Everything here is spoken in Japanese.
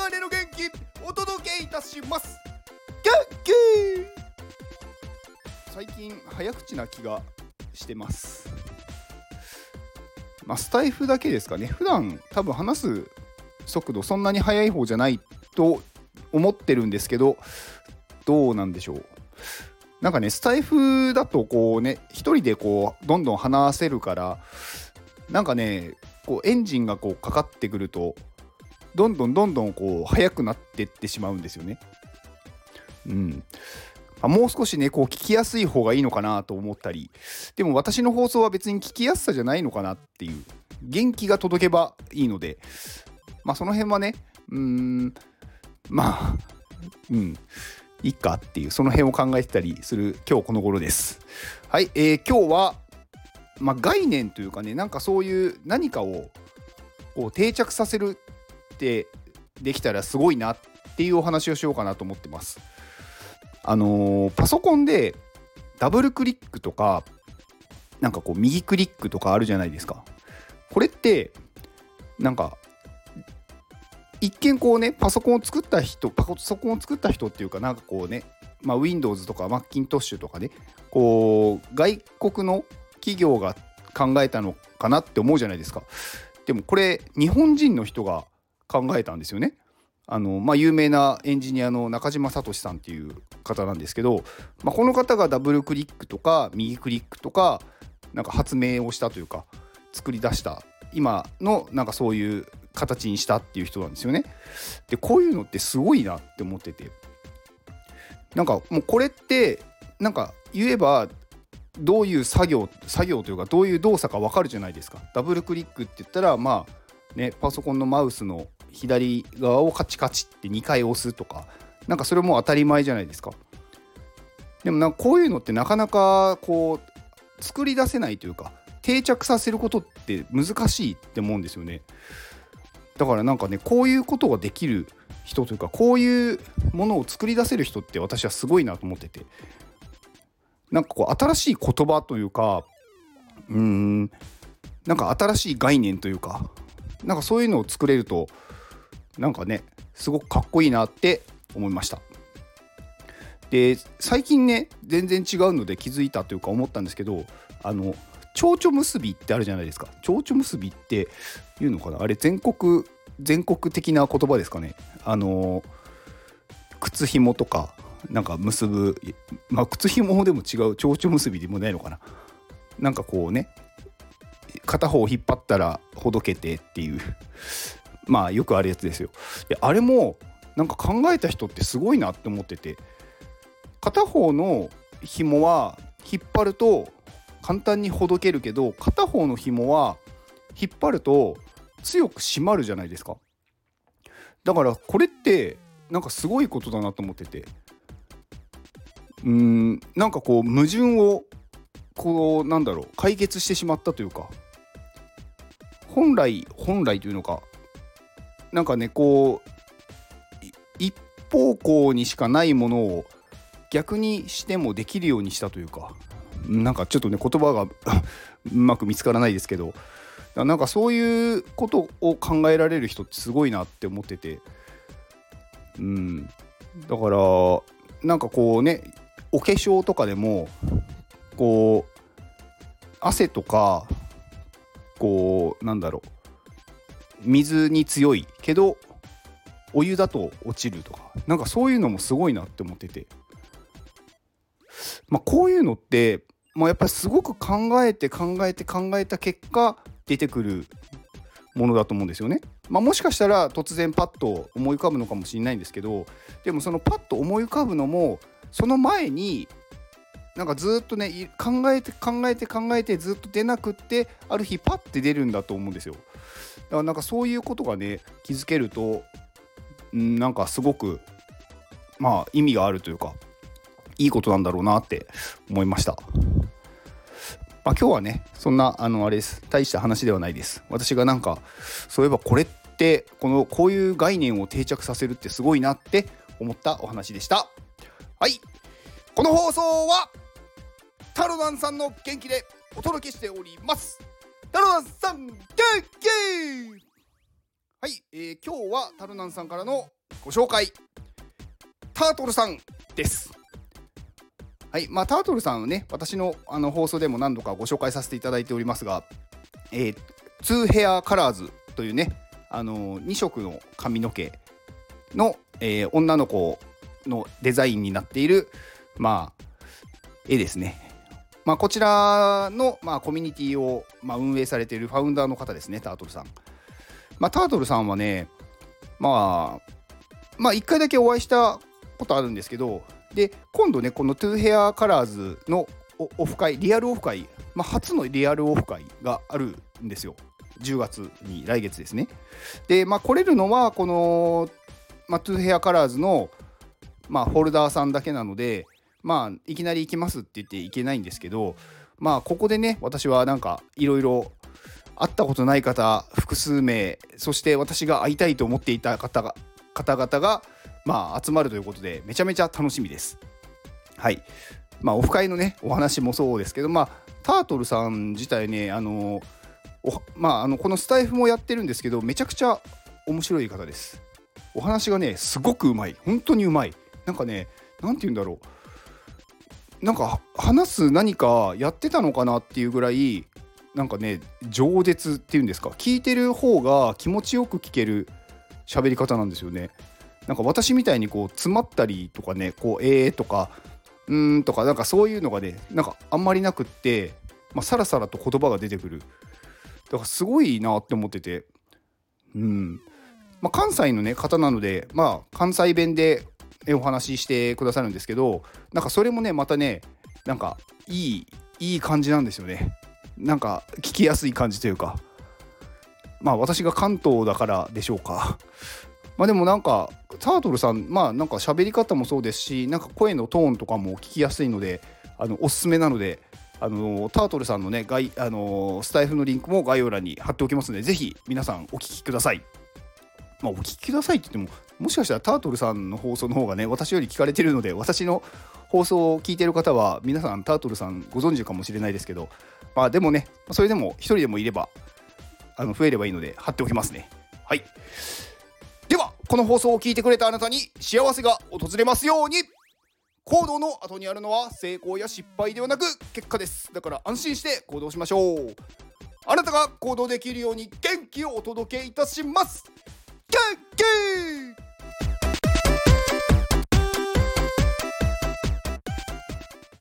ガネの元気お届けいたします。最近早口な気がしてます。まあスタイフだけですかね。普段多分話す速度そんなに速い方じゃないと思ってるんですけどどうなんでしょう。なんかねスタイフだとこうね一人でこうどんどん話せるからなんかねこうエンジンがこうかかってくるとどんどんどんどんこう速くなってってしまうんですよね。うん。ま、もう少しねこう聞きやすい方がいいのかなと思ったり。でも私の放送は別に聞きやすさじゃないのかなっていう。元気が届けばいいので。まあその辺はねうーんまあうん。いいかっていうその辺を考えてたりする今日この頃です。はい、えー、今日はまあ、概念というかねなんかそういう何かをこう定着させるてできたらすごいなっていうお話をしようかなと思ってます。あのー、パソコンでダブルクリックとかなんかこう右クリックとかあるじゃないですか。これってなんか一見こうねパソコンを作った人パソコンを作った人っていうかなんかこうねまあ、Windows とか Macintosh とかねこう外国の企業が考えたのかなって思うじゃないですか。でもこれ日本人の人が考えたんですよね。あのまあ、有名なエンジニアの中島聡さんっていう方なんですけど、まあ、この方がダブルクリックとか右クリックとかなんか発明をしたというか作り出した今のなんかそういう形にしたっていう人なんですよね。でこういうのってすごいなって思っててなんかもうこれってなんか言えばどういう作業作業というかどういう動作か分かるじゃないですかダブルクリックって言ったらまあねパソコンのマウスの左側をカチカチって2回押すとかなんかそれも当たり前じゃないですか。でもなこういうのってなかなかこう作り出せないというか定着させることって難しいって思うんですよね。だからなんかねこういうことができる人というかこういうものを作り出せる人って私はすごいなと思ってて。なんかこう新しい言葉というかうーんなんか新しい概念というかなんかそういうのを作れるとなんかねすごくかっこいいなって思いました。で最近ね全然違うので気づいたというか思ったんですけどあの蝶々結びってあるじゃないですか。蝶々結びっていうのかな？あれ全国全国的な言葉ですかね。あの靴紐とかなんか結ぶまあ靴紐でも違う蝶々結びでもないのかな。なんかこうね片方引っ張ったらほどけてっていう。まあよくあるやつですよ。であれもなんか考えた人ってすごいなって思ってて。片方の紐は引っ張ると簡単にほどけるけど片方の紐は引っ張ると強く締まるじゃないですか。だからこれってなんかすごいことだなと思ってて。うんなんかこう矛盾をこうなんだろう解決してしまったというか。本来本来というのかなんかねこう一方向にしかないものを逆にしてもできるようにしたというかなんかちょっとね言葉が うまく見つからないですけどなんかそういうことを考えられる人ってすごいなって思っててうん。だからなんかこうねお化粧とかでもこう汗とかこうなんだろう水に強いけどお湯だと落ちるとかなんかそういうのもすごいなって思っててまあこういうのってまあ、やっぱりすごく考えて考えて考えた結果出てくるものだと思うんですよね。まあ、もしかしたら突然パッと思い浮かぶのかもしれないんですけどでもそのパッと思い浮かぶのもその前になんかずっとね考えて考えて考えてずっと出なくってある日パッて出るんだと思うんですよ。だからなんかそういうことがね気づけるとんなんかすごくまあ意味があるというかいいことなんだろうなって思いました。まあ、今日はねそんなあのあれです大した話ではないです。私がなんかそういえばこれってこのこういう概念を定着させるってすごいなって思ったお話でした。はいこの放送はタロナンさんの元気でお届けしておりますタルナンさん元気はい、えー今日はタルナンさんからのご紹介。タートルさんです。はいまあタートルさんはね私のあの放送でも何度かご紹介させていただいておりますがえー、 Two Hair Colors というねあの2色の髪の毛の、えー女の子のデザインになっているまあ絵ですね。まあ、こちらの、まあ、コミュニティを、まあ、運営されているファウンダーの方ですねタートルさんまあ、タートルさんはね、まあ、まあ、1回だけお会いしたことあるんですけど、で、今度ね、この Two Hair Colors のオフ会、リアルオフ会、まあ、初のリアルオフ会があるんですよ。10月に、来月ですね。で、まあ、来れるのは、この、まあ、 Two Hair Colors の、まあ、ホルダーさんだけなので、まあ、いきなり行きますって言って行けないんですけど、まあ、ここでね、私はなんか、いろいろ会ったことない方複数名そして私が会いたいと思っていた方が方々が、まあ、集まるということでめちゃめちゃ楽しみです。はいまあ、オフ会のねお話もそうですけど、まあ、タートルさん自体ねあのまあ、あのこのスタイフもやってるんですけどめちゃくちゃ面白い方です。お話がねすごくうまい本当にうまいなんかねなんて言うんだろうなんか話す何かやってたのかなっていうぐらいなんかね饒舌っていうんですか？聞いてる方が気持ちよく聞ける喋り方なんですよね。なんか私みたいにこう詰まったりとかねこうえーとかうーんとかなんかそういうのがねなんかあんまりなくって、まあ、さらさらと言葉が出てくる。だからすごいなって思ってて。うん。まあ関西のね方なのでまあ関西弁でお話ししてくださるんですけどなんかそれもねまたねなんかいいいい感じなんですよね。なんか聞きやすい感じというか。まあ私が関東だからでしょうか。まあでもなんかタートルさんまあなんか喋り方もそうですしなんか声のトーンとかも聞きやすいのであのおすすめなのであのタートルさんのねあのスタイフのリンクも概要欄に貼っておきますのでぜひ皆さんお聞きください。まあお聞きくださいって言ってももしかしたらタートルさんの放送の方がね私より聞かれてるので私の放送を聞いてる方は皆さんタートルさんご存知かもしれないですけどまあでもねそれでも一人でもいればあの増えればいいので貼っておきますね。はい。ではこの放送を聞いてくれたあなたに幸せが訪れますように。行動の後にあるのは成功や失敗ではなく結果です。だから安心して行動しましょう。あなたが行動できるように元気をお届けいたします。